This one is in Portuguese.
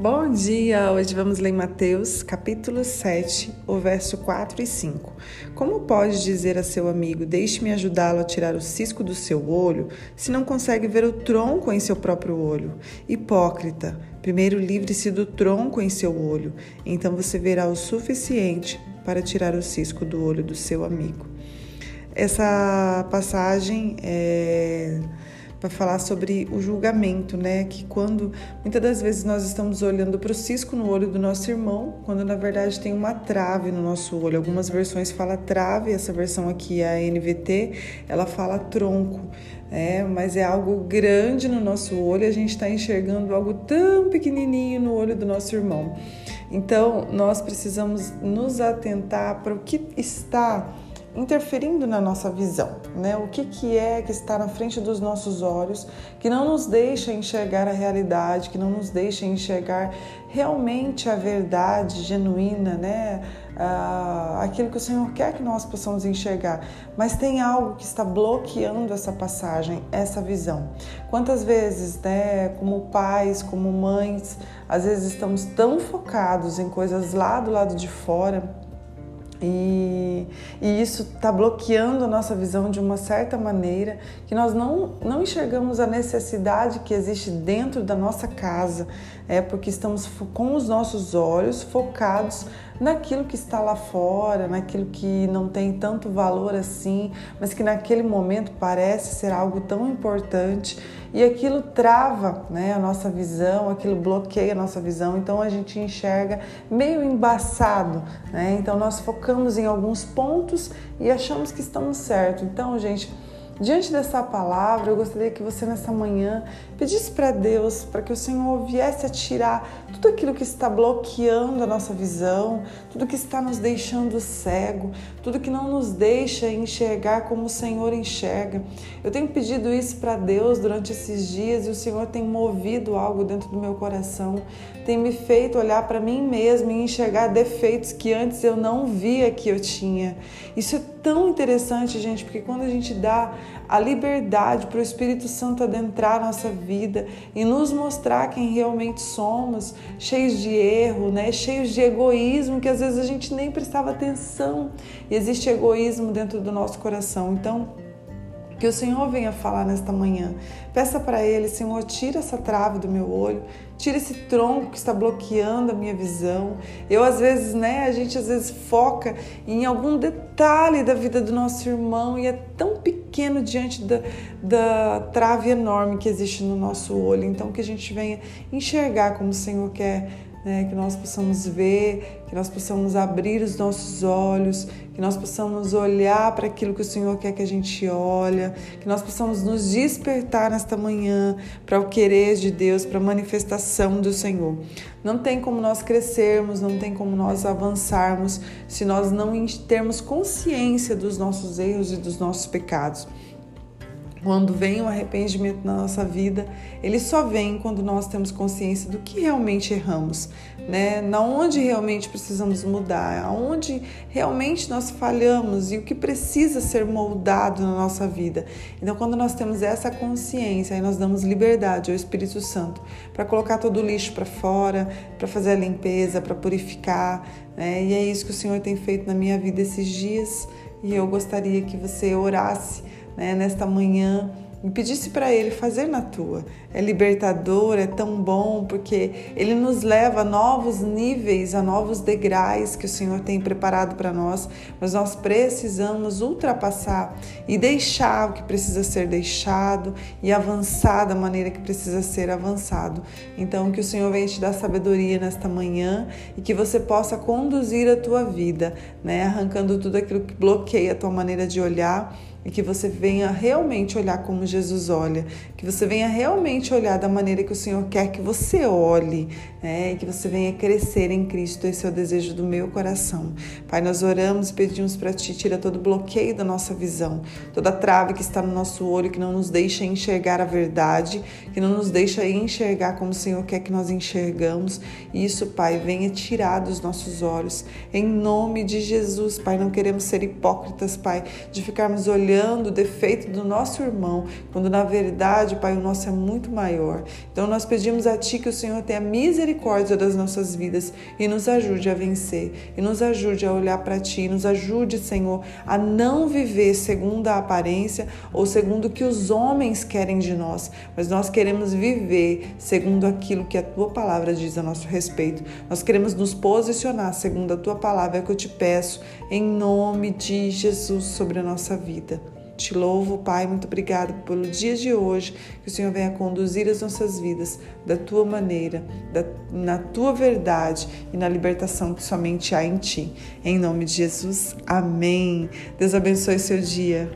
Bom dia! Hoje vamos ler Mateus, capítulo 7, o verso 4 e 5. Como pode dizer a seu amigo: Deixe-me ajudá-lo a tirar o cisco do seu olho, se não consegue ver o tronco em seu próprio olho? Hipócrita! Primeiro livre-se do tronco em seu olho, então você verá o suficiente para tirar o cisco do olho do seu amigo. Essa passagem é para falar sobre o julgamento, né? Que quando muitas das vezes nós estamos olhando para o cisco no olho do nosso irmão, quando na verdade tem uma trave no nosso olho. Algumas versões fala trave, essa versão aqui a NVT, ela fala tronco, é, mas é algo grande no nosso olho. A gente está enxergando algo tão pequenininho no olho do nosso irmão. Então nós precisamos nos atentar para o que está interferindo na nossa visão, né? O que, que é que está na frente dos nossos olhos, que não nos deixa enxergar a realidade, que não nos deixa enxergar realmente a verdade genuína, né? Ah, aquilo que o Senhor quer que nós possamos enxergar, mas tem algo que está bloqueando essa passagem, essa visão. Quantas vezes, né, como pais, como mães, às vezes estamos tão focados em coisas lá do lado de fora e, e, isso está bloqueando a nossa visão de uma certa maneira que nós não, não enxergamos a necessidade que existe dentro da nossa casa, é porque estamos com os nossos olhos focados naquilo que está lá fora, naquilo que não tem tanto valor assim, mas que naquele momento parece ser algo tão importante e aquilo trava né, a nossa visão, aquilo bloqueia a nossa visão, então a gente enxerga meio embaçado, né? Então nós focamos em alguns pontos e achamos que estamos certo. Então, gente, Diante dessa palavra, eu gostaria que você nessa manhã pedisse para Deus para que o Senhor viesse a tirar tudo aquilo que está bloqueando a nossa visão, tudo que está nos deixando cego, tudo que não nos deixa enxergar como o Senhor enxerga. Eu tenho pedido isso para Deus durante esses dias e o Senhor tem movido algo dentro do meu coração, tem me feito olhar para mim mesmo e enxergar defeitos que antes eu não via que eu tinha. Isso é tão interessante, gente, porque quando a gente dá a liberdade para o Espírito Santo adentrar nossa vida e nos mostrar quem realmente somos, cheios de erro, né? cheios de egoísmo, que às vezes a gente nem prestava atenção. E existe egoísmo dentro do nosso coração. Então, que o Senhor venha falar nesta manhã. Peça para Ele, Senhor, tira essa trave do meu olho, tira esse tronco que está bloqueando a minha visão. Eu, às vezes, né, a gente às vezes foca em algum detalhe da vida do nosso irmão e é tão pequeno diante da, da trave enorme que existe no nosso olho. Então, que a gente venha enxergar como o Senhor quer né, que nós possamos ver, que nós possamos abrir os nossos olhos, que nós possamos olhar para aquilo que o Senhor quer que a gente olha, que nós possamos nos despertar nesta manhã para o querer de Deus, para a manifestação do Senhor. Não tem como nós crescermos, não tem como nós avançarmos se nós não termos consciência dos nossos erros e dos nossos pecados. Quando vem o arrependimento na nossa vida, ele só vem quando nós temos consciência do que realmente erramos, né? Na onde realmente precisamos mudar, aonde realmente nós falhamos e o que precisa ser moldado na nossa vida. Então, quando nós temos essa consciência, aí nós damos liberdade ao Espírito Santo para colocar todo o lixo para fora, para fazer a limpeza, para purificar, né? E é isso que o Senhor tem feito na minha vida esses dias, e eu gostaria que você orasse né, nesta manhã e pedisse para Ele fazer na tua. É libertador, é tão bom, porque Ele nos leva a novos níveis, a novos degraus que o Senhor tem preparado para nós, mas nós precisamos ultrapassar e deixar o que precisa ser deixado e avançar da maneira que precisa ser avançado. Então, que o Senhor venha te dar sabedoria nesta manhã e que você possa conduzir a tua vida, né, arrancando tudo aquilo que bloqueia a tua maneira de olhar e que você venha realmente olhar como Jesus olha, que você venha realmente olhar da maneira que o Senhor quer que você olhe, né? e que você venha crescer em Cristo. Esse é o desejo do meu coração. Pai, nós oramos e pedimos para Ti, tira todo bloqueio da nossa visão, toda trave que está no nosso olho, que não nos deixa enxergar a verdade, que não nos deixa enxergar como o Senhor quer que nós enxergamos. Isso, Pai, venha tirar dos nossos olhos. Em nome de Jesus, Pai, não queremos ser hipócritas, Pai, de ficarmos olhando olhando o defeito do nosso irmão, quando na verdade, Pai, o nosso é muito maior. Então nós pedimos a Ti que o Senhor tenha misericórdia das nossas vidas e nos ajude a vencer, e nos ajude a olhar para Ti, e nos ajude, Senhor, a não viver segundo a aparência ou segundo o que os homens querem de nós, mas nós queremos viver segundo aquilo que a Tua palavra diz a nosso respeito. Nós queremos nos posicionar segundo a Tua palavra, é que eu te peço, em nome de Jesus, sobre a nossa vida. Te louvo, Pai, muito obrigado pelo dia de hoje, que o Senhor venha conduzir as nossas vidas da tua maneira, da, na tua verdade e na libertação que somente há em ti. Em nome de Jesus, amém. Deus abençoe seu dia.